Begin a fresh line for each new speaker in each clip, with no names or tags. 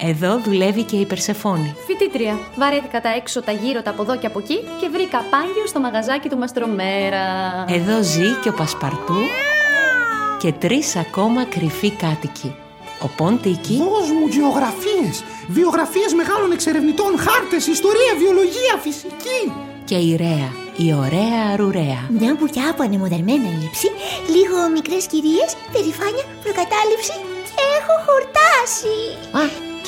Εδώ δουλεύει και η Περσεφόνη.
Φοιτήτρια. Βαρέθηκα τα έξω, τα γύρω, τα από εδώ και από εκεί και βρήκα πάγιο στο μαγαζάκι του Μαστρομέρα.
Εδώ ζει και ο Πασπαρτού και τρεις ακόμα κρυφοί κάτοικοι. Ο Ποντίκη,
Δώσ' μου γεωγραφίες, βιογραφίες μεγάλων εξερευνητών, χάρτες, ιστορία, βιολογία, φυσική.
και η Ρέα, η ωραία αρουρέα.
Μια μπουκιά από ανεμοδερμένα ύψη, λίγο μικρές κυρίες, περηφάνεια, προκατάληψη και έχω χορτάσει.
Α, κι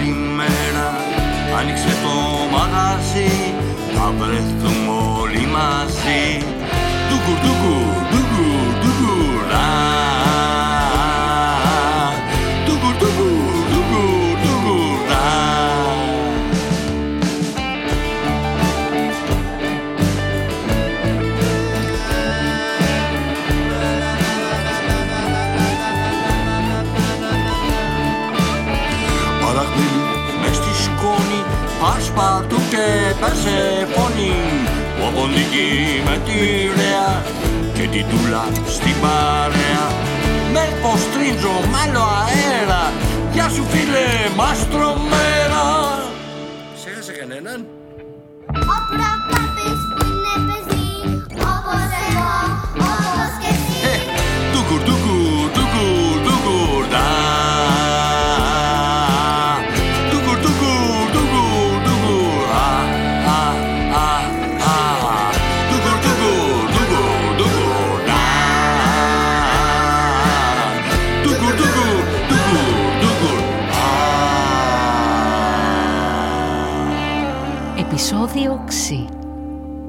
Καλημέρα. Άνοιξε το μαγαζί Θα βρεθούμε όλοι μαζί. Ντουκουρ, ντουκουρ, Περσεφόνη Ο Ποντική με τη Ρέα Και την Τούλα στην παρέα. Μέλκο στρίντζο μάλλο αέρα Γεια σου φίλε μαστρομέρα Ξέχασε κανέναν.
Ο Προκόπης που είναι παιδί, όπως εγώ,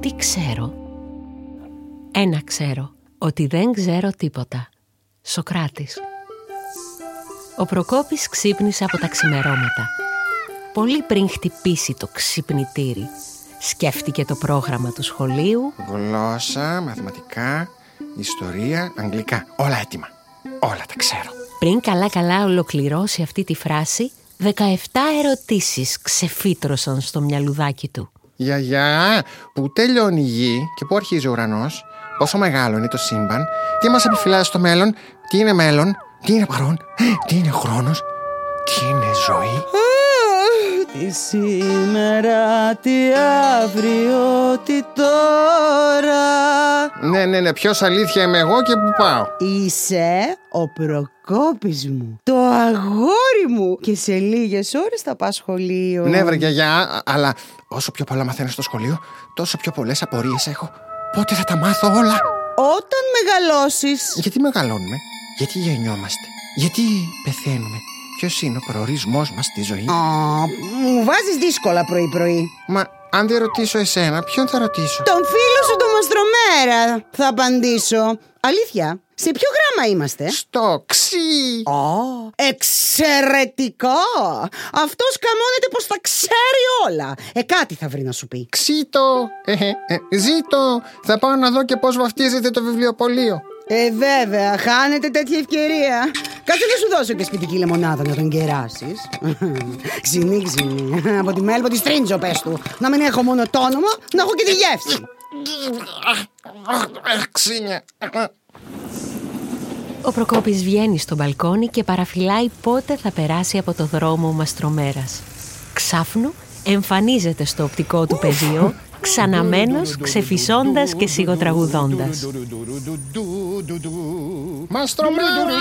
Τι ξέρω; Ένα ξέρω. Ότι δεν ξέρω τίποτα. Σοκράτης. Ο Προκόπης ξύπνησε από τα ξημερώματα. Πολύ πριν χτυπήσει το ξυπνητήρι. Σκέφτηκε το πρόγραμμα του σχολείου
Γλώσσα, μαθηματικά, ιστορία, αγγλικά. Όλα έτοιμα. Όλα τα ξέρω.
Πριν καλά-καλά ολοκληρώσει αυτή τη φράση, 17 ερωτήσεις ξεφύτρωσαν στο μυαλουδάκι του.
Γιαγιά, πού τελειώνει η γη και πού αρχίζει ο ουρανός, πόσο μεγάλο είναι το σύμπαν, τι μας επιφυλάσσει στο μέλλον, τι είναι μέλλον, τι είναι παρόν, τι είναι χρόνος, τι είναι ζωή.
Τι σήμερα, τι αύριο, τι τώρα.
Ναι, ναι, ναι, ποιος αλήθεια είμαι εγώ και πού πάω.
Είσαι ο Προκόπης μου, το αγόρι μου και σε λίγες ώρες θα πας σχολείο.
Ναι, βρε γιαγιά, α- αλλά όσο πιο πολλά μαθαίνω στο σχολείο, τόσο πιο πολλές απορίες έχω. Πότε θα τα μάθω όλα;
Όταν μεγαλώσεις
Γιατί μεγαλώνουμε, γιατί γεννιόμαστε, γιατί πεθαίνουμε, ποιος είναι ο προορισμός μας στη ζωή;
Α, μου βάζεις δύσκολα πρωί-πρωί.
Μα αν δεν ρωτήσω εσένα, ποιον θα ρωτήσω;
Τον φίλο σου τον Μαστρομέρα θα απαντήσω. Αλήθεια, σε ποιο γράμμα είμαστε;
Στο ξύ.
Ω, εξαιρετικό! Αυτός καμώνεται πως τα ξέρει όλα. Ε, κάτι θα βρει να σου πει.
Ξύτο. Ε, ε, ε, ζήτω. Θα πάω να δω και πώς βαφτίζεται το βιβλιοπωλείο.
Ε, βέβαια, χάνετε τέτοια ευκαιρία. Κάτσε να σου δώσω και σπιτική λεμονάδα να τον κεράσεις. ξινή, ξινή. Από τη μέλπο τη στρίντζο, πες του. Να μην έχω μόνο το όνομα, να έχω και τη γεύση.
Ε, Ξύνια.
Ο Προκόπης βγαίνει στο μπαλκόνι και παραφυλάει πότε θα περάσει από το δρόμο ο Μαστρομέρας. Ξάφνου εμφανίζεται στο οπτικό του πεδίο ξαναμένος ξεφυσώντας και σιγοτραγουδώντας.
Μαστρομέρα!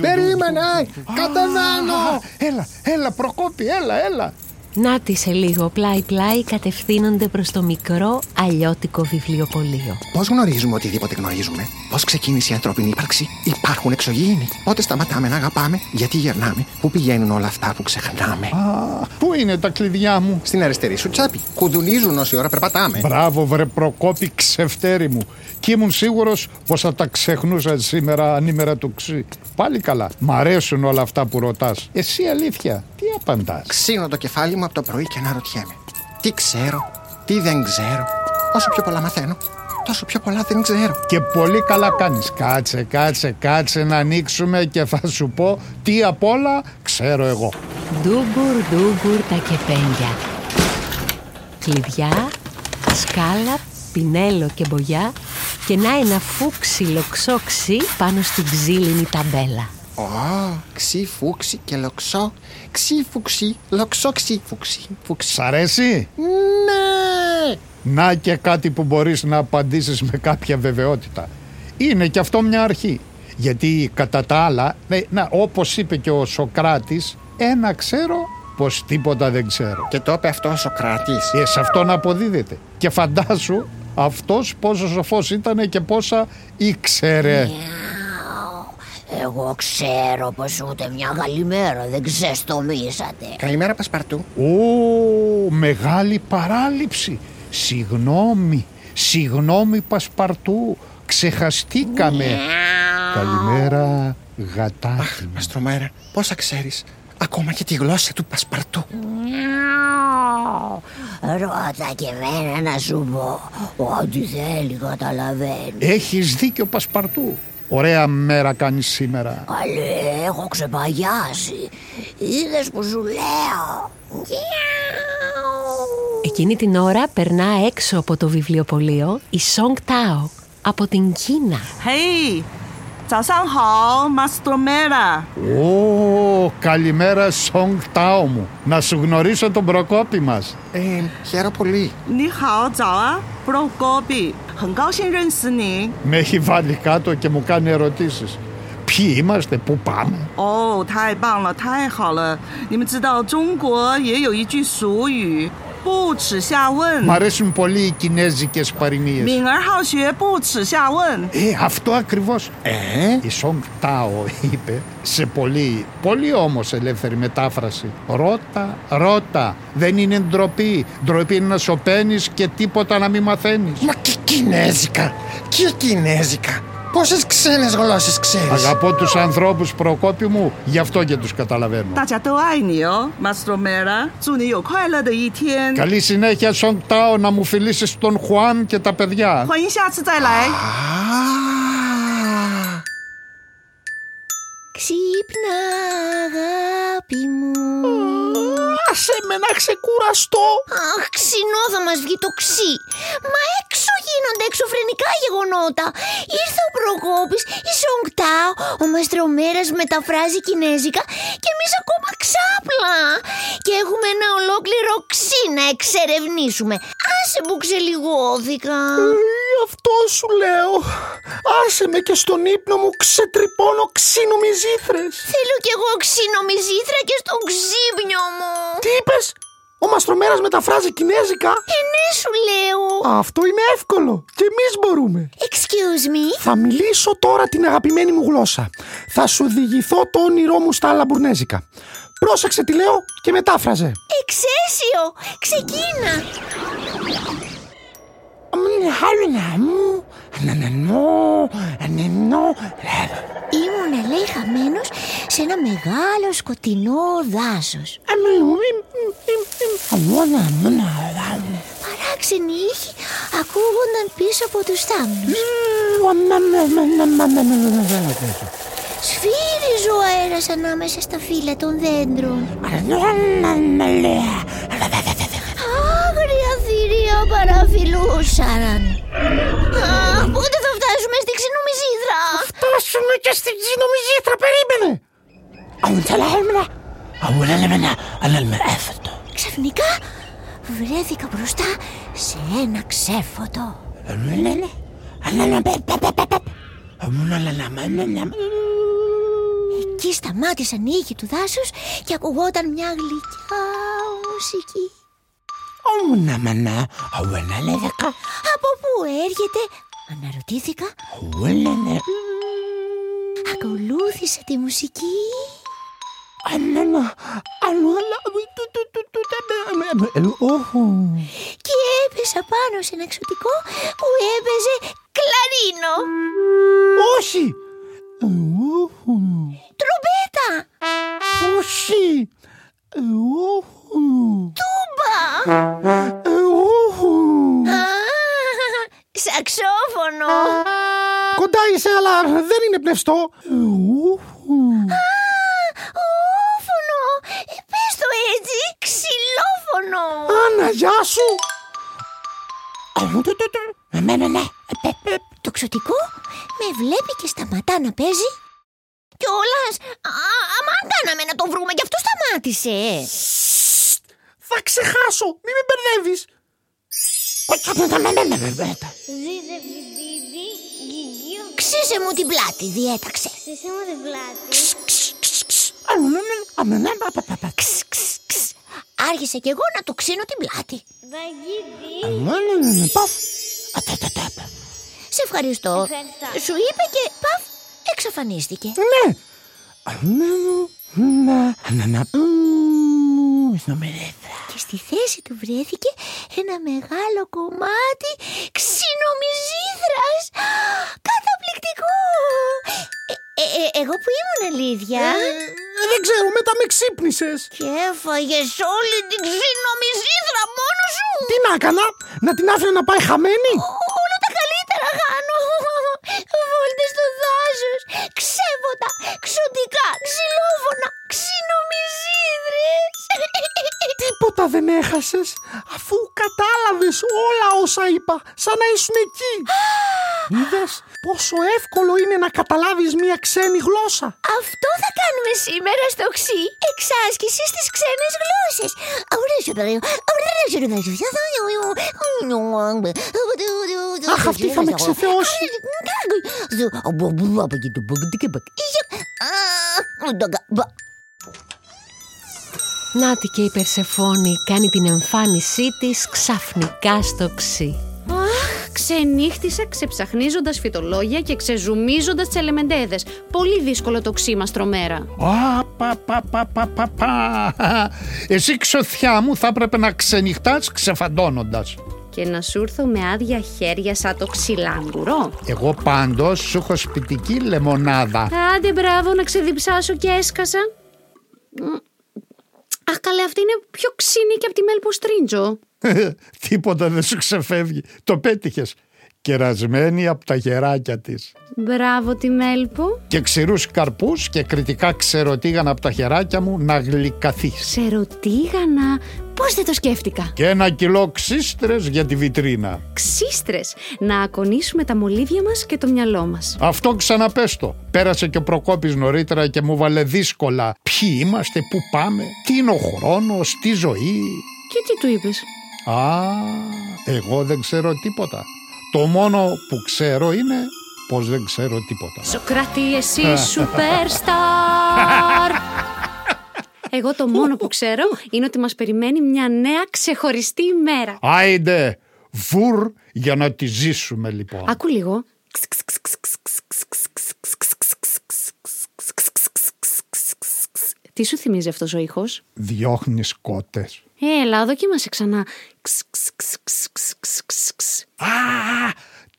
Περίμενε! Κατεβαίνω!
Έλα, έλα, Προκόπη, έλα, έλα.
Να τη σε λίγο πλάι-πλάι κατευθύνονται προς το μικρό αλλιώτικο βιβλιοπωλείο.
Πώς γνωρίζουμε οτιδήποτε γνωρίζουμε, Πώς ξεκίνησε η ανθρώπινη ύπαρξη, Υπάρχουν εξωγήινοι. Πότε σταματάμε να αγαπάμε, Γιατί γερνάμε, Πού πηγαίνουν όλα αυτά που ξεχνάμε;
Α, πού είναι τα κλειδιά μου;
Στην αριστερή σου τσάπη. Κουδουνίζουν όση ώρα περπατάμε.
Μπράβο, βρε Προκόπη, ξεφτέρι μου. Κι ήμουν σίγουρος πως θα τα ξεχνούσα σήμερα ανήμερα του ξύ. Πάλι καλά. Μ' αρέσουν όλα αυτά που ρωτάς. Εσύ αλήθεια, τι απαντάς;
Ξύνω το κεφάλι μου από το πρωί και αναρωτιέμαι. Τι ξέρω, τι δεν ξέρω. Όσο πιο πολλά μαθαίνω, τόσο πιο πολλά δεν ξέρω.
Και πολύ καλά κάνεις. Κάτσε, κάτσε, κάτσε να ανοίξουμε και θα σου πω τι απ' όλα ξέρω εγώ.
Ντούγκουρ, ντούγκουρ τα κεπένια. Κλειδιά, σκάλα, πινέλο και μπογιά και να ένα φούξι λοξό ξύ πάνω στην ξύλινη ταμπέλα.
Ω, ξύ, φούξι και λοξό. Ξύ, φούξι, λοξό, ξύ, φούξι, φούξι.
Σ' αρέσει;
Ναι!
Να και κάτι που μπορείς να απαντήσεις με κάποια βεβαιότητα. Είναι και αυτό μια αρχή. Γιατί κατά τα άλλα, ναι, να, όπως είπε και ο Σοκράτης, ένα ξέρω πως τίποτα δεν ξέρω.
Και το είπε αυτό ο Σοκράτης.
Ε, σε αυτόν αποδίδεται. Και φαντάσου αυτός πόσο σοφός ήταν και πόσα ήξερε.
Εγώ ξέρω πως ούτε μια καλημέρα δεν ξεστομίσατε.
Καλημέρα, Πασπαρτού.
Ω, μεγάλη παράληψη. Συγγνώμη, συγγνώμη Πασπαρτού, ξεχαστήκαμε. Καλημέρα γατάκι
Αχ,
μου.
Μαστρομέρα, πόσα ξέρεις. Ακόμα και τη γλώσσα του Πασπαρτού.
Ρώτα και εμένα να σου πω Ό,τι θέλει καταλαβαίνεις
Έχεις δίκιο Πασπαρτού. Ωραία μέρα κάνεις σήμερα.
Καλέ έχω ξεπαγιάσει Είδες που σου λέω
Εκείνη την ώρα περνά έξω από το βιβλιοπωλείο η Σονγκ Τάο από την Κίνα.
Hey, 早上好，Mastromera。
Ω, καλημέρα Σονγκ Τάο μου. Να σου γνωρίσω τον προκόπη μας.
Ε, χαίρομαι πολύ.
你好，早啊，Progobi，很高兴认识你。
Με έχει βάλει κάτω και μου κάνει ερωτήσεις. Ποιοι είμαστε, πού πάμε.
哦，太棒了，太好了！你们知道中国也有一句俗语“ 不耻下问
Μ' αρέσουν πολύ οι κινέζικες παροιμίες.
敏而好学，不耻下问。
Ε, αυτό ακριβώς.
Ε,
Η Σονγκ Τάο είπε σε πολύ, πολύ όμως ελεύθερη μετάφραση. Ρώτα, ρώτα. Δεν είναι ντροπή. Ντροπή είναι να σωπαίνεις και τίποτα να μην μαθαίνεις.
μα και κινέζικα. Και κινέζικα. Πόσες ξένες γλώσσες ξέρεις;
Αγαπώ τους ανθρώπους προκόπη μου, γι' αυτό και τους καταλαβαίνω. Καλή συνέχεια, Σον Τάο, να μου φιλήσεις τον Χουάν και τα παιδιά.
Ξύπνα, αγάπη μου.
Άσε με να ξεκουραστώ.
Αχ, ξινό θα μας βγει το ξύ. Μα έξω γίνονται εξωφρενικά γεγονότα. Ήρθε ο Προκόπης, η Σονκτάο, ο Μαστρομέρας μεταφράζει κινέζικα και εμείς ακόμα ξάπλα. Και έχουμε ένα ολόκληρο ξύ να εξερευνήσουμε. Άσε που ξελιγώθηκα.
Γι' αυτό σου λέω. Άσε με και στον ύπνο μου ξετρυπώνω ξυνομιζήθρες.
Θέλω κι εγώ ξυνομιζήθρα και στον ξύπνιο μου.
Τι είπες; Ο Μαστρομέρας μεταφράζει κινέζικα.
Ε, ναι σου λέω.
Αυτό είναι εύκολο. Και εμείς μπορούμε.
Excuse me.
Θα μιλήσω τώρα την αγαπημένη μου γλώσσα. Θα σου διηγηθώ το όνειρό μου στα λαμπουρνέζικα. Πρόσεξε τι λέω και μετάφραζε.
Εξαίσιο. Ξεκίνα. Ήμουν λέει χαμένος σε ένα μεγάλο σκοτεινό δάσος. Παράξενοι ήχοι ακούγονταν πίσω από τους θάμνους. Σφύριζε ο αέρας ανάμεσα στα φύλλα των δέντρων. Άγρια θηρία παραφυλούσαν. Αχ, πότε θα φτάσουμε στη ξυνομιζίδρα.
Φτάσουμε και στην ξυνομιζήθρα, περίμενε.
Ξαφνικά βρέθηκα μπροστά σε ένα ξέφωτο. Εκεί σταμάτησαν οι ήχοι του δάσους και ακουγόταν μια γλυκιά μουσική. Από πού έρχεται, αναρωτήθηκα. Ακολούθησα τη μουσική και έπεσα πάνω σε ένα εξωτικό που έπαιζε κλαρίνο.
Όχι!
Τρομπέτα!
Όχι!
Τούμπα! Α, Σαξόφωνο!
Κοντά είσαι, αλλά δεν είναι πνευστό.
Όφωνο! Ε, Πες το έτσι! Ξυλόφωνο!
Άννα, γεια σου!
Το ξωτικό με βλέπει και σταματά να παίζει. Κιόλας, α, αμάν κάναμε να το βρούμε, γι' αυτό σταμάτησε.
Θα ξεχάσω, μη με μπερδεύεις.
Ξύσε μου την πλάτη, διέταξε. Ξ, ξ, ξ. Άρχισε κι εγώ να του ξύνω την πλάτη. Σε ευχαριστώ. Σου είπε και παφ, εξαφανίστηκε.
Ναι.
Και στη θέση του βρέθηκε ένα μεγάλο κομμάτι ξινομιζήθρας. Καταπληκτικό! Ε, ε, ε, εγώ που ήμουν αλήθεια.
Ε, Δεν ξέρω, μετά με ξύπνησες.
Και έφαγες όλη την ξινομιζήθρα μόνος σου.
Τι να έκανα, να την άφηνα να πάει χαμένη;
Όλα τα καλύτερα κάνω. Βόλτες στο δάσος,
δεν έχασες, αφού κατάλαβες όλα όσα είπα, σαν να ήσουν εκεί. Είδες πόσο εύκολο είναι να καταλάβεις μια ξένη γλώσσα;
Αυτό θα κάνουμε σήμερα στο ξύ. Εξάσκησης στις ξένες γλώσσες.
Αχ, αυτή θα με ξεθεώσει.
Νάτι και η Περσεφόνη κάνει την εμφάνισή της ξαφνικά στο ξύ.
Αχ, ξενύχτησα ξεψαχνίζοντας φυτολόγια και ξεζουμίζοντας τις ελεμεντέδες. Πολύ δύσκολο το ξύμα στρομέρα.
Α, πα, πα, πα, πα, πα, πα. Εσύ ξωθιά μου θα έπρεπε να ξενυχτάς ξεφαντώνοντας.
Και να σου έρθω με άδεια χέρια σαν το ξυλάμπουρο.
Εγώ πάντως σου έχω σπιτική λεμονάδα.
Άντε μπράβο να ξεδιψάσω και έσκασα. Μ. Αχ καλέ αυτή είναι πιο ξύνη και από τη μέλπο στρίντζο.
Τίποτα δεν σου ξεφεύγει. Το πέτυχες. Κερασμένη από τα γεράκια της.
Μπράβο τη μέλπο.
Και ξηρούς καρπούς και κριτικά ξεροτήγανα από τα χεράκια μου να γλυκαθείς.
Ξεροτήγανα. Πώς δεν το σκέφτηκα;
Και ένα κιλό ξύστρες για τη βιτρίνα.
Ξύστρες; Να ακονίσουμε τα μολύβια μας και το μυαλό μας.
Αυτό ξαναπέστο. Πέρασε και ο Προκόπης νωρίτερα και μου βάλε δύσκολα. Ποιοι είμαστε, πού πάμε, τι είναι ο χρόνος, τι ζωή.
Και τι του είπες;
Α, εγώ δεν ξέρω τίποτα. Το μόνο που ξέρω είναι πως δεν ξέρω τίποτα.
Σοκράτη εσύ superstar. Εγώ το μόνο που ξέρω είναι ότι μας περιμένει μια νέα ξεχωριστή ημέρα.
Άιντε, βουρ για να τη ζήσουμε λοιπόν.
Άκου λίγο. Τι σου θυμίζει αυτός ο ήχος;
Διώχνεις κότες.
Έλα, δοκίμασε ξανά.
Α,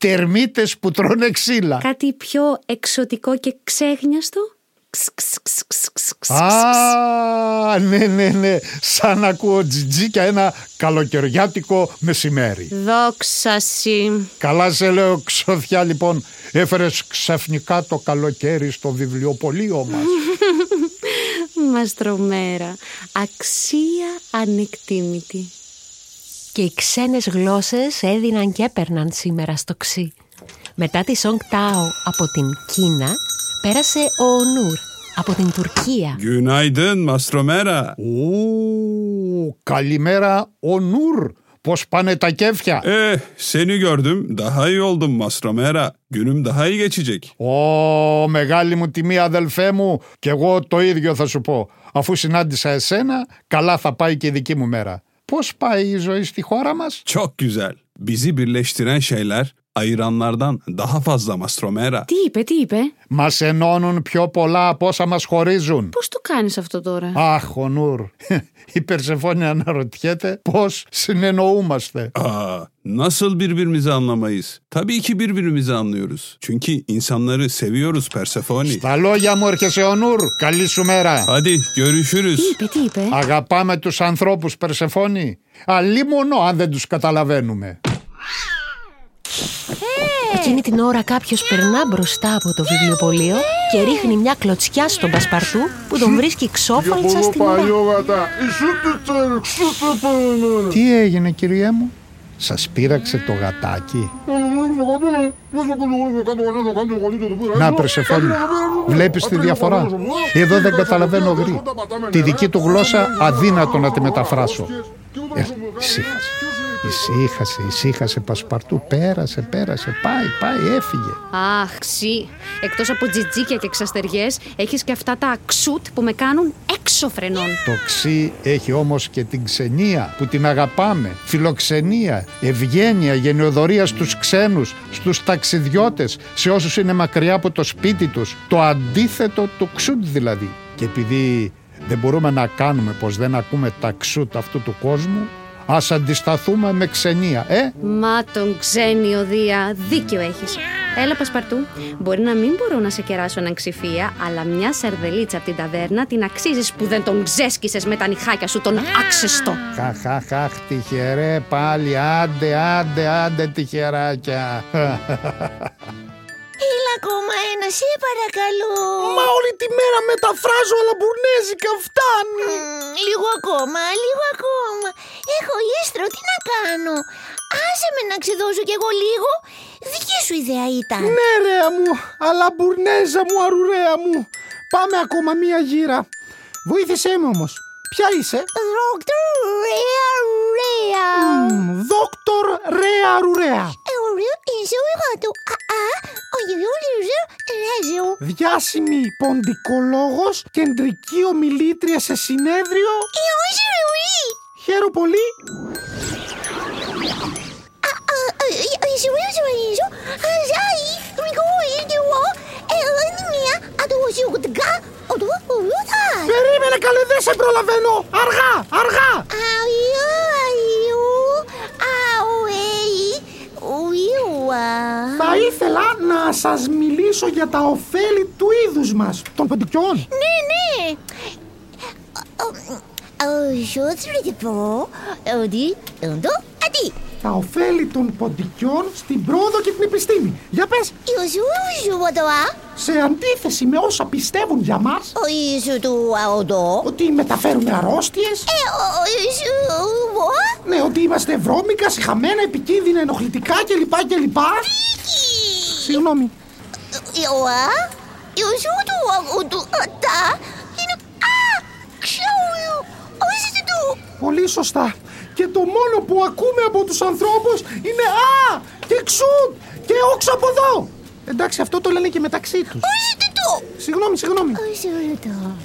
τερμίτες που τρώνε ξύλα.
Κάτι πιο εξωτικό και ξέχνιαστο.
Α, ναι, ναι, ναι. Σαν να ακούω τζιτζίκια ένα καλοκαιριάτικο μεσημέρι.
Δόξα σοι.
Καλά σε λέω ξωθιά λοιπόν. Έφερες ξαφνικά το καλοκαίρι στο βιβλιοπωλείο μας.
Μαστρομέρα. Αξία ανεκτήμητη.
Και οι ξένες γλώσσες έδιναν και έπαιρναν σήμερα στο ξύ. Μετά τη Σονγκ Τάο από την Κίνα, πέρασε ο Ονούρ από την Τουρκία.
Günaydın Mastromera.
Ου, καλημέρα ο Νούρ. Πώς πάνε τα κέφια;
Eh, seni gördüm. Daha iyi oldum Mastromera. Günüm daha iyi geçecek.
Ω, μεγάλη μου τιμή αδελφέ μου και εγώ το ίδιο θα σου πω. Αφού συνάντησα εσένα, καλά θα πάει και η δική μου μέρα. Πώς πάει η ζωή στη χώρα μας?
Çok güzel. Bizi birleştiren şeyler ayıranlardan daha fazla Mastromera.
Τι είπε, τι είπε;
Μας ενώνουν πιο πολλά από όσα μας χωρίζουν.
Πώς το κάνεις αυτό τώρα;
Αχ, ο Νούρ. Η Περσεφόνη αναρωτιέται πώς συνεννοούμαστε.
Aa, nasıl birbirimizi anlamayız? Tabii ki birbirimizi anlıyoruz. Çünkü insanları seviyoruz Persephone.
Στα λόγια μου έρχεσαι ο Νούρ. Καλή σου μέρα.
Hadi görüşürüz.
Τι είπε, τι είπε;
Αγαπάμε τους ανθρώπους Περσεφόνη. Αλλήμωνο αν δεν τους καταλαβαίνουμε.
Εκείνη την ώρα κάποιος περνά μπροστά από το βιβλιοπωλείο και ρίχνει μια κλωτσιά στον Πασπαρτού που τον βρίσκει ξόφαλτσα στην ουρά.
Τι έγινε κυριέ μου. Σας πείραξε το γατάκι. Να Περσεφόνη, βλέπεις τη διαφορά. Εδώ δεν καταλαβαίνω γρή. Τη δική του γλώσσα αδύνατο να τη μεταφράσω. Ε, ησύχασε, ησύχασε, ησύχασε Πασπαρτού. Πέρασε, πέρασε, πάει, πάει, έφυγε.
Αχ, ξύ. Εκτός από τζιτζίκια και ξαστεριές, έχεις και αυτά τα ξούτ που με κάνουν έξω φρενών.
Το ξύ έχει όμως και την ξενία που την αγαπάμε. Φιλοξενία, ευγένεια, γενεοδορία στους ξένους, στους ταξιδιώτες, σε όσους είναι μακριά από το σπίτι τους. Το αντίθετο του ξούτ δηλαδή. Και επειδή δεν μπορούμε να κάνουμε πως δεν ακούμε τα ξούτ αυτού του κόσμου, ας αντισταθούμε με ξενία, ε!
Μα τον ξένιο Δία, δίκιο έχεις. Έλα Πασπαρτού, μπορεί να μην μπορώ να σε κεράσω έναν ξηφία, αλλά μια σαρδελίτσα από την ταβέρνα την αξίζεις που δεν τον ξέσκισες με τα νυχάκια σου τον άξεστο.
Χαχαχαχ, τυχερέ πάλι, άντε, άντε, άντε τυχεράκια.
Έλα ακόμα ένα, σε παρακαλώ.
Μα όλη τη μέρα μεταφράζω αλλά μπουρνέζικα φτάνει.
Μμ, Λίγο ακόμα, λίγο ακόμα. Έχω ίστρο, τι να κάνω; Άσε με να ξεδώσω κι εγώ λίγο. Δική σου ιδέα ήταν.
Ναι ρέα μου, αλλά μπουρνέζα μου, αρουρέα μου. Πάμε ακόμα μία γύρα. Βοήθησέ με όμως. Ποια είσαι;
Δόκτωρ, ρέα, ρέα.
Μμ, Δόκτωρ Ρέα Ρουρέα.
Ωραίο, είσαι ωραίο. Α, α, ο γιος ρέζο.
Διάσημη ποντικολόγος, κεντρική ομιλήτρια σε συνέδριο.
Ε, όχι ρε, ουί.
Χαίρο πολύ. Περίμενε καλέ, δεν σε προλαβαίνω. Αργά, αργά.
Αουιού, αουιού, αουέι, ουιούα.
Θα ήθελα να σας μιλήσω για τα ωφέλη του είδους μας, των ποντικιών.
Ναι, ναι. Σου θα πω ότι το αντί.
Τα ωφέλη των ποντικιών στην πρόοδο και την επιστήμη. Για πες,
Ιωσού σου βοτοά.
σε αντίθεση με όσα πιστεύουν για μας,
Ο Ιησού του αοντό.
ότι μεταφέρουν αρρώστιες,
Ε, ο Ιησού βο.
ναι, ότι είμαστε βρώμικα, συχαμένα, επικίνδυνα, ενοχλητικά κλπ. κλπ. Συγγνώμη.
Ιωά. Ιωσού του αοντού ατά. Είναι α. Ξέρω. Όχι του.
Πολύ σωστά. Και το μόνο που ακούμε από τους ανθρώπους είναι «Α» και «Ξουτ» και «Όξω από εδώ». Εντάξει, αυτό το λένε και μεταξύ τους.
Όχι του.
Συγγνώμη, συγγνώμη.
Όχι του.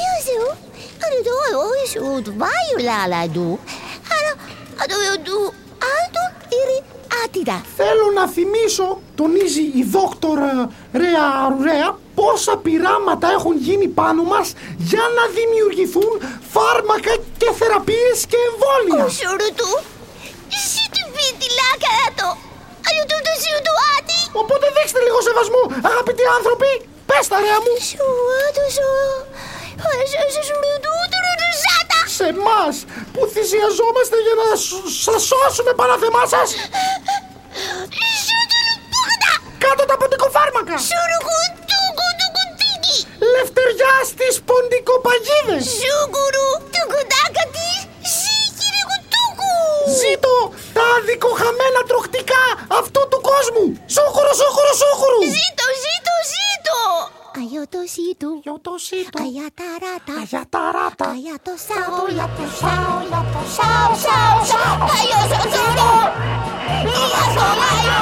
Ιωσού. Αυτό Ιωσού του βάιου λάλα του. Αλλά αυτό του άλτο ήρι άτιτα.
Θέλω να θυμίσω, τονίζει η δόκτωρ ε, Ρέα Ρουρέα, πόσα πειράματα έχουν γίνει πάνω μας για να δημιουργηθούν φάρμακα και θεραπείες και εμβόλια.
Όχι του. Εσύ του πει τη λάκαρα το. Αλλά του το σου του άτι.
Οπότε δείξτε λίγο σεβασμό, αγαπητοί άνθρωποι. Πες τα ρέα μου.
Σου άτο σου. Σου σου του του του σάτα.
Σε εμάς που θυσιαζόμαστε για να σ- σας σώσουμε παραθεμά σας.
Σου του πούκτα.
Κάτω τα ποντικοφάρμακα.
Σου ρουγου του του κουτίκι.
Λευτεριά στις ποντικοπαγίδες.
Σου κουρου του κουτάκα τη. Σίκυρη κουτούκου.
Ζήτω τα αδικοχαμένα τροχτικά αυτού του κόσμου. Σούχουρο, σούχουρο, σούχουρου.
Ζήτω, ζήτω, ζήτω. Αγιοτοσίτου.
Γιωτοσίτο.
Αγιαταράτα.
Αγιαταράτα.
Αγιατοσάω. Αγιατοσάω. Αγιατοσάω. Σάω. Σάω. Αγιοσοσόρο. Αγιοσολάιο.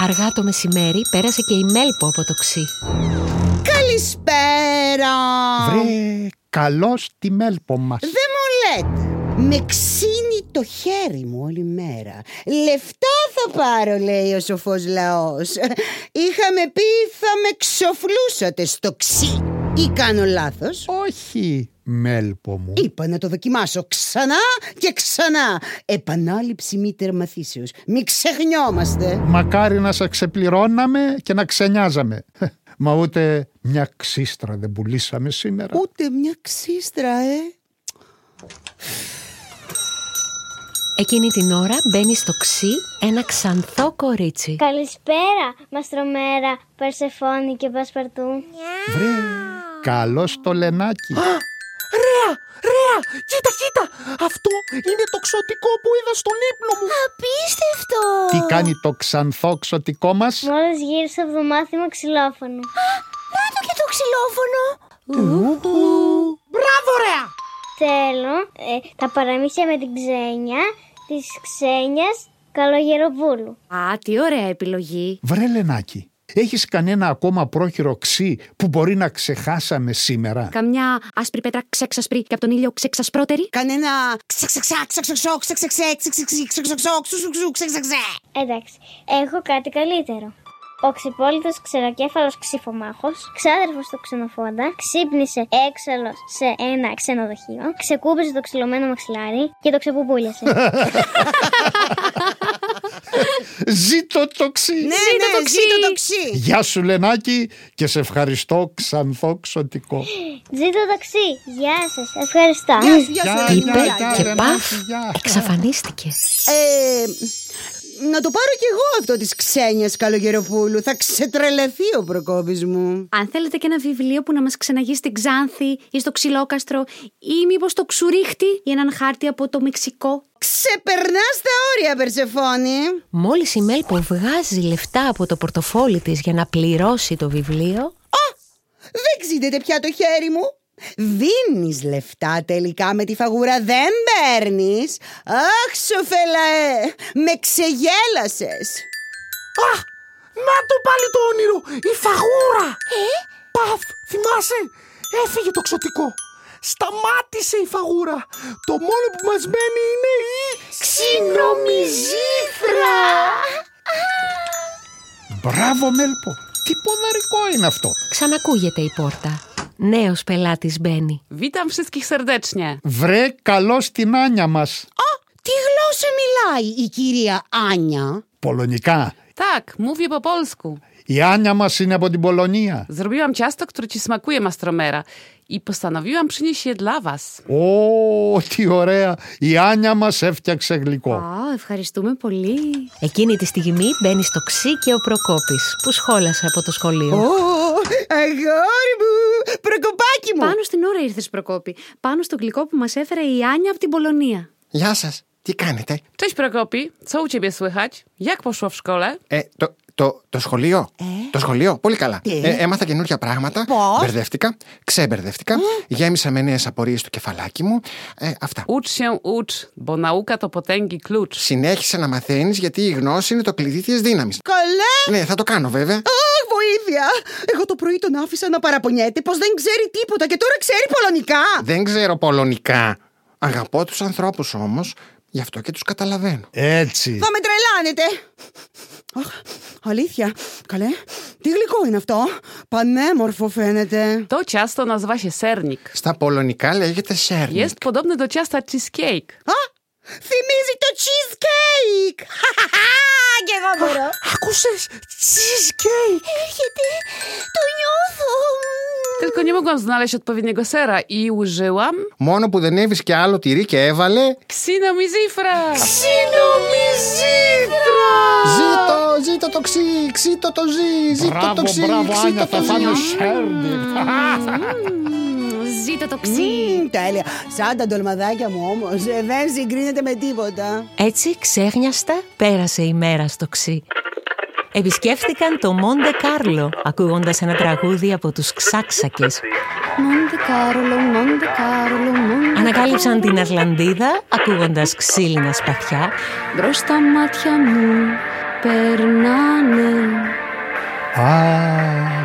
Αργά το μεσημέρι πέρασε και η Μέλπο από το ξύ.
Καλησπέρα.
Βρε, καλώς τη μέλπο μας.
Δεν μου λέτε. Με ξύνει το χέρι μου όλη μέρα. Λεφτά θα πάρω, λέει ο σοφός λαός. Είχαμε πει θα με ξοφλούσατε στο ξύ. Ή κάνω λάθος;
Όχι, μέλπο μου.
Είπα να το δοκιμάσω ξανά και ξανά. Επανάληψη μη τερματίσεως. Μη ξεχνιόμαστε.
Μακάρι να σε ξεπληρώναμε και να ξενιάζαμε. Μα ούτε μια ξύστρα δεν πουλήσαμε σήμερα.
Ούτε μια ξύστρα, ε.
Εκείνη την ώρα μπαίνει στο ξύ ένα ξανθό κορίτσι.
Καλησπέρα, Μαστρομέρα, Περσεφόνη και Πασπαρτού.
Βρε, καλώς το λενάκι.
Ρέα, ρέα, κοίτα, κοίτα. Αυτό είναι το ξωτικό που είδα στον ύπνο μου.
Απίστευτο.
Τι κάνει το ξανθό ξωτικό μας;
Μόλις γύρισα από το μάθημα ξυλόφωνο.
Να το και το ξυλόφωνο.
Μπράβο, ρέα.
Θέλω ε, τα παραμύθια με την ξένια της ξένιας Καλογεροπούλου.
Α, τι ωραία επιλογή.
Βρε λενάκι, έχεις κανένα ακόμα πρόχειρο ξύ που μπορεί να ξεχάσαμε σήμερα;
Καμιά άσπρη πέτρα ξέξασπρη και από τον ήλιο ξεξασπρότερη.
Κανένα ξεξεξά, ξεξεξό, ξεξεξέ, ξεξεξί, ξεξεξό, ξουξουξου, ξεξεξέ.
Εντάξει, έχω κάτι καλύτερο. Ο ξυπόλυτος ξεροκέφαλος ξυφομάχος, ξάδερφος του ξενοφόντα, ξύπνησε έξαλλος σε ένα ξενοδοχείο, ξεκούπισε το ξυλωμένο μαξιλάρι και το ξεπουπούλιασε.
Ζήτω το ξύ.
Ναι, ναι, ζήτω το ξύ.
Γεια σου λενάκι και σε ευχαριστώ ξανθό ξωτικό.
Ζήτω ταξί. Γεια σας. Ευχαριστώ.
Γεια σου, γεια σου,
Γεια,
Ελένη.
γεια,
Είπε
γεια,
και
ρε,
παφ
γεια.
εξαφανίστηκε.
Ε, να το πάρω κι εγώ αυτό της ξένιας Καλογεροπούλου. Θα ξετρελαθεί ο Προκόπης μου.
Αν θέλετε και ένα βιβλίο που να μας ξεναγεί στην Ξάνθη ή στο Ξυλόκαστρο ή μήπως το Ξουρίχτη ή έναν χάρτη από το Μεξικό.
Ξεπερνάς τα όρια, Περσεφόνη.
Μόλις η Μέλπο βγάζει λεφτά από το πορτοφόλι της για να πληρώσει το βιβλίο,
Δεν ξύντεται πια το χέρι μου. Δίνεις λεφτά τελικά με τη φαγούρα, δεν παίρνεις; Αχ, σοφελαέ, με ξεγέλασες.
Αχ, να το πάλι το όνειρο, η φαγούρα. Ε, παφ, θυμάσαι, έφυγε το ξωτικό. Σταμάτησε η φαγούρα. Το μόνο που μας μένει είναι η ξινομιζήθρα.
Μπράβο μέλπο. Τι ποδαρικό είναι αυτό.
ξανακούγεται η πόρτα. Νέος πελάτης μπαίνει.
Witam wszystkich serdecznie.
Βρε καλώς την Άνια μας.
Τι γλώσσα μιλάει η κυρία Άνια;
Πολωνικά.
Tak, mówię po polsku.
Η Άνια μας είναι από την Πολωνία.
Zrobiłam ciasto, które ci smakuje, Mastromera. I postanowiłam przynieść je dla was.
Ω, τι ωραία. Η Άνια μας έφτιαξε γλυκό.
Α, ευχαριστούμε πολύ.
Εκείνη τη στιγμή μπαίνει στο ξύ και ο Προκόπης που σχόλασε από το σχολείο.
Ω, αγόρι μου, προκοπάκι μου.
Πάνω στην ώρα ήρθες Προκόπη. Πάνω στο γλυκό που μας έφερε η Άνια από την Πολωνία.
Γεια σας. Τι κάνετε;
Cześć, Prokopi. Co u ciebie słychać? Jak poszło w szkole?
Ε, το, το, το σχολείο. Το σχολείο. Πολύ καλά. Ε, έμαθα καινούργια πράγματα.
Πώς;
Μπερδεύτηκα. Ξεμπερδεύτηκα. Γέμισα με νέες απορίες στο κεφαλάκι μου. Ε, αυτά.
Ucz się, ucz, bo nauka to potęgi klucz.
Συνέχισε να μαθαίνεις γιατί η γνώση είναι το κλειδί της δύναμης.
Καλά.
Ναι, θα το κάνω βέβαια.
Αχ, βοήθεια! Εγώ το πρωί τον άφησα να παραπονιέται πως δεν ξέρει τίποτα και τώρα ξέρει πολωνικά.
Δεν ξέρω πολωνικά. Αγαπώ τους ανθρώπους όμως, γι' αυτό και τους καταλαβαίνω.
Έτσι.
Θα με τρελάνετε. Αχ, αλήθεια. Καλέ, τι γλυκό είναι αυτό. Πανέμορφο φαίνεται.
To ciasto nazywa się sernik.
Στα πολωνικά λέγεται σέρνικ.
Jest podobny do ciasta cheesecake.
Α, θυμίζει το cheesecake. και εγώ μπορώ.
Άκουσες, cheesecake.
Έρχεται. Το νιώθω.
Tylko nie mogłam znaleźć odpowiedniego sera i użyłam
Μόνο που δεν έβρισκε άλλο τυρί και έβαλε.
Ksinomizifra.
Ζήτω, ζήτω το ξύ, ξύτω το ζύ, ζήτω το
Μπράβο,
ξύ,
μπράβο
ξύτω
Άνια,
το
θα φάμε
ζύ.
σέρνικ.
Ζήτω το ξύ.
Μμμ, τέλεια. Σαν τα ντολμαδάκια μου όμως, δεν συγκρίνεται με τίποτα.
Έτσι ξέχνιαστα πέρασε η μέρα στο ξύ. Επισκέφθηκαν το Μόντε Κάρλο, ακούγοντας ένα τραγούδι από τους Ξάξακες.
Μοντε Κάρολο, Μοντε Κάρολο, Μοντε
Ανακάλυψαν την Αρλαντίδα, ακούγοντας ξύλινα σπαθιά.
Μπρος στα μάτια μου περνάνε.
Α,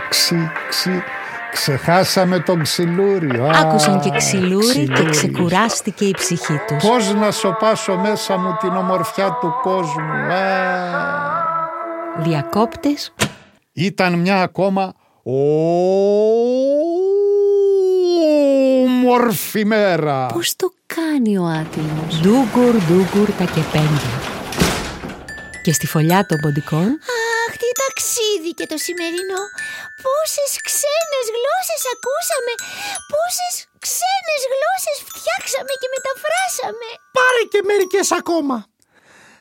ξύ, ξύ. Ξεχάσαμε τον ξυλούριο. Α,
Άκουσαν και ξυλούρι και
ξυλούρι.
ξεκουράστηκε η ψυχή τους.
Πώς να σοπάσω μέσα μου την ομορφιά του κόσμου. Α.
Διακόπτες,
Ήταν μια ακόμα όμορφη μέρα.
Πώς το κάνει ο άτιμος;
ντούγκουρ ντούγκουρ τα κεπέγγια. Και στη φωλιά των ποντικών
Αχ, τι ταξίδι και το σημερινό. Πόσες ξένες γλώσσες ακούσαμε. Πόσες ξένες γλώσσες φτιάξαμε και μεταφράσαμε.
Πάρε και μερικές ακόμα.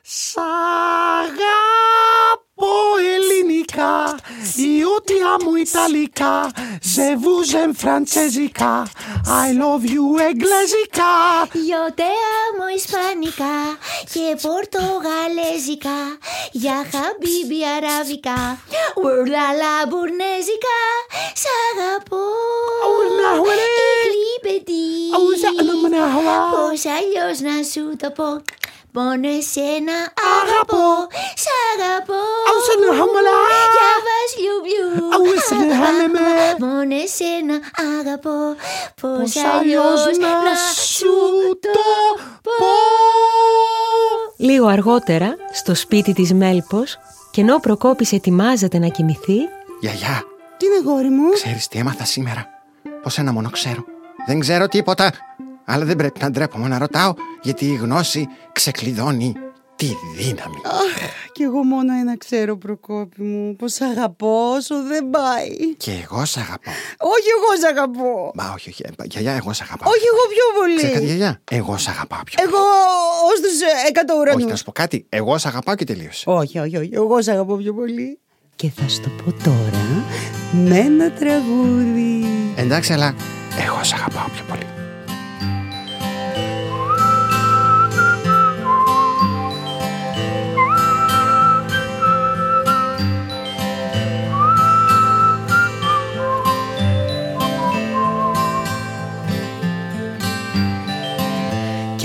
Σ' αγαπώ ελληνικά, Ιούτι amo ιταλικά, Σε βούζεμ φραντσέζικα, I love you εγγλέζικα.
Yo te amo ισπανικά και πορτογαλέζικα Για χαμπίμπι αραβικά Ουρλαλα μπουρνέζικα Σ' αγαπώ
Ουρλα, ουρλε.
Ιχλίπετη
Αουζα, αναμνάχλα.
Πώς αλλιώς να σου το πω Μόνο εσένα αγαπώ, σ' αγαπώ.
Αουσεν χαμαλά
Για μας λιουμπιού
Αουσεν χαλεμέ
Μόνο εσένα αγαπώ Πώς αλλιώς να σου το πω.
Λίγο αργότερα, στο σπίτι της Μέλπος και ενώ ο Προκόπης ετοιμάζεται να κοιμηθεί.
Γιαγιά.
Τι είναι γόρι μου;
Ξέρεις τι έμαθα σήμερα; Πως ένα μόνο ξέρω. Δεν ξέρω τίποτα. Αλλά δεν πρέπει να ντρέπομαι να ρωτάω, γιατί η γνώση ξεκλειδώνει τη δύναμη.
Κι εγώ μόνο ένα ξέρω, Προκόπη μου. Πως αγαπώ όσο δεν πάει.
Και εγώ σ' αγαπώ.
Όχι, εγώ σ' αγαπώ.
Μα όχι, όχι. ε, Γιαγιά, εγώ σ' αγαπάω.
Όχι, εγώ πιο
Ξέρεις κάτι,
πολύ.
γιαγιά, εγώ σ' αγαπάω πιο
Εγώ ως τους ε, εκατό
Όχι, να
ουρανούς.
σου πω κάτι. Εγώ σ' αγαπάω και τελείωσε.
Όχι, όχι, όχι. Εγώ σ' αγαπώ πιο πολύ. Και θα σου το πω τώρα με ένα τραγούδι.
Εντάξει, αλλά εγώ σ' αγαπάω πιο πολύ.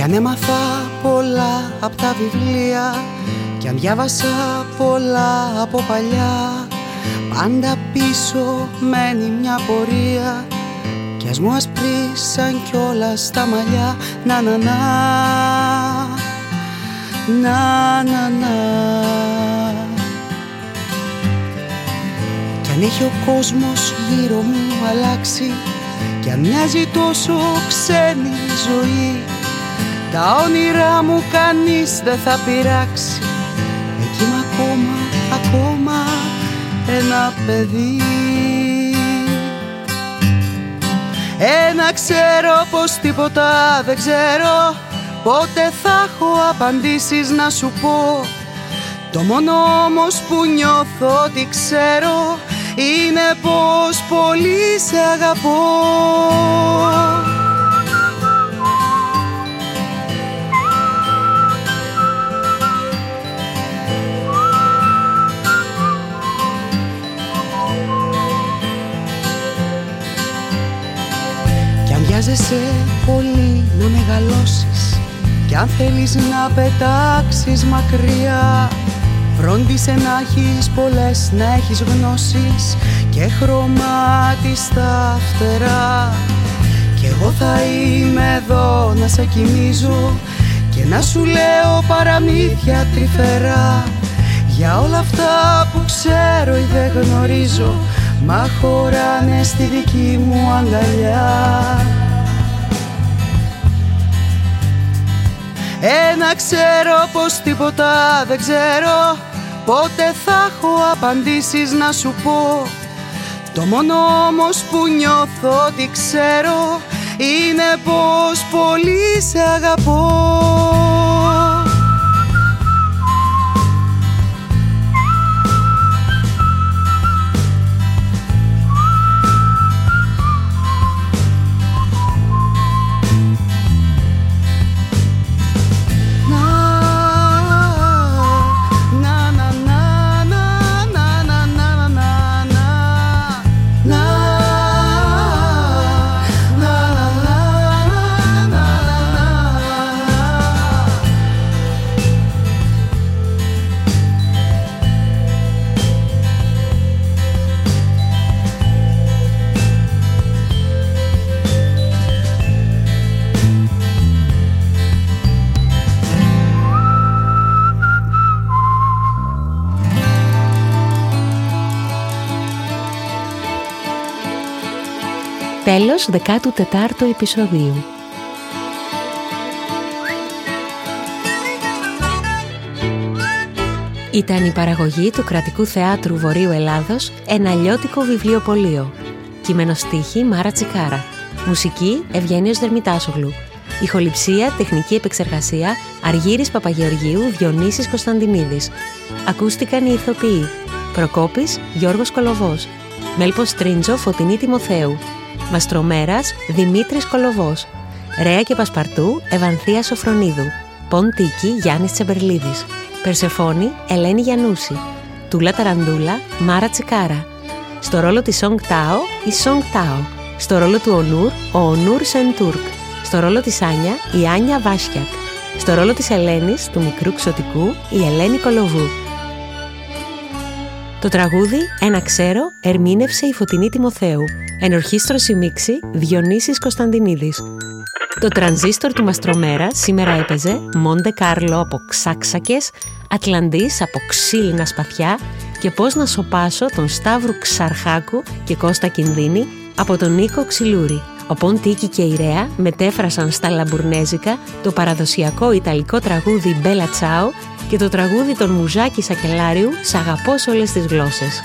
Αν έμαθα πολλά από τα βιβλία Κι αν διάβασα πολλά από παλιά Πάντα πίσω μένει μια πορεία. Κι ας μου ασπρίσαν κιόλα τα μαλλιά. Να να να Να να να. Κι αν έχει ο κόσμος γύρω μου αλλάξει Κι αν μοιάζει τόσο ξένη η ζωή Τα όνειρά μου κανείς δεν θα πειράξει. Εκεί είμαι ακόμα, ακόμα ένα παιδί. Ένα ξέρω πως τίποτα δεν ξέρω. Πότε θα έχω απαντήσεις να σου πω. Το μόνο όμως που νιώθω ότι ξέρω Είναι πως πολύ σε αγαπώ Κι αν βιάζεσαι πολύ να μεγαλώσεις. Κι αν θέλεις να πετάξεις μακριά Φρόντισε να έχεις πολλές, να έχεις γνώσεις Και χρωμάτι στα φτερά. Κι εγώ θα είμαι εδώ να σε κοιμίζω Και να σου λέω παραμύθια τρυφερά. Για όλα αυτά που ξέρω ή δεν γνωρίζω Μα χωράνε στη δική μου αγκαλιά ξέρω πως τίποτα δεν ξέρω. Πότε θα έχω απαντήσεις να σου πω. Το μόνο όμως που νιώθω ότι ξέρω Είναι πως πολύ σε αγαπώ
Τέλος 14ου επεισοδίου. Ήταν η παραγωγή του Κρατικού Θεάτρου Βορείου Ελλάδος ένα αλλιώτικο βιβλιοπωλείο. Κείμενο στίχη Μάρα Τσικάρα. Μουσική Ευγένιος Δερμητάσογλου. Ηχοληψία, τεχνική επεξεργασία Αργύρης Παπαγεωργίου, Διονύσης Κωνσταντινίδης. Ακούστηκαν οι ηθοποιοί. Προκόπης Γιώργος Κολοβός. Μέλπος Τρίντζο Φωτεινή Τιμοθέου. Μαστρομέρας Δημήτρης Κολοβός. Ρέα και Πασπαρτού Ευανθία Σοφρονίδου. Ποντίκη Γιάννης Τσεμπερλίδης. Περσεφόνη Ελένη Γιαννούση. Τούλα Ταραντούλα Μάρα Τσικάρα. Στο ρόλο της Σονγκ Τάο η Σονγκ Τάο. Στο ρόλο του Ονούρ ο Ονούρ Σεντούρκ. Στο ρόλο της Άνια η Άνια Βάσιακ. Στο ρόλο της Ελένης του μικρού ξωτικού η Ελένη Κολοβού. Το τραγούδι «Ένα ξέρω» ερμήνευσε η Φωτεινή Τιμοθέου. Ενορχίστρωση μίξη Διονύσης Κωνσταντινίδης. Το τρανζίστορ του Μαστρομέρα σήμερα έπαιζε Μόντε Κάρλο από ξάξακες, Ατλαντής από ξύλινα σπαθιά και πώς να σοπάσω τον Σταύρου Ξαρχάκου και Κώστα Κινδύνη από τον Νίκο Ξυλούρη. Ο Πον Τίκη και η Ρέα μετέφρασαν στα λαμπουρνέζικα το παραδοσιακό ιταλικό τραγούδι Μπέλα Τσάο και το τραγούδι των Μουζάκης Σακελάριου «Σ' αγαπώ σε όλες τις γλώσσες».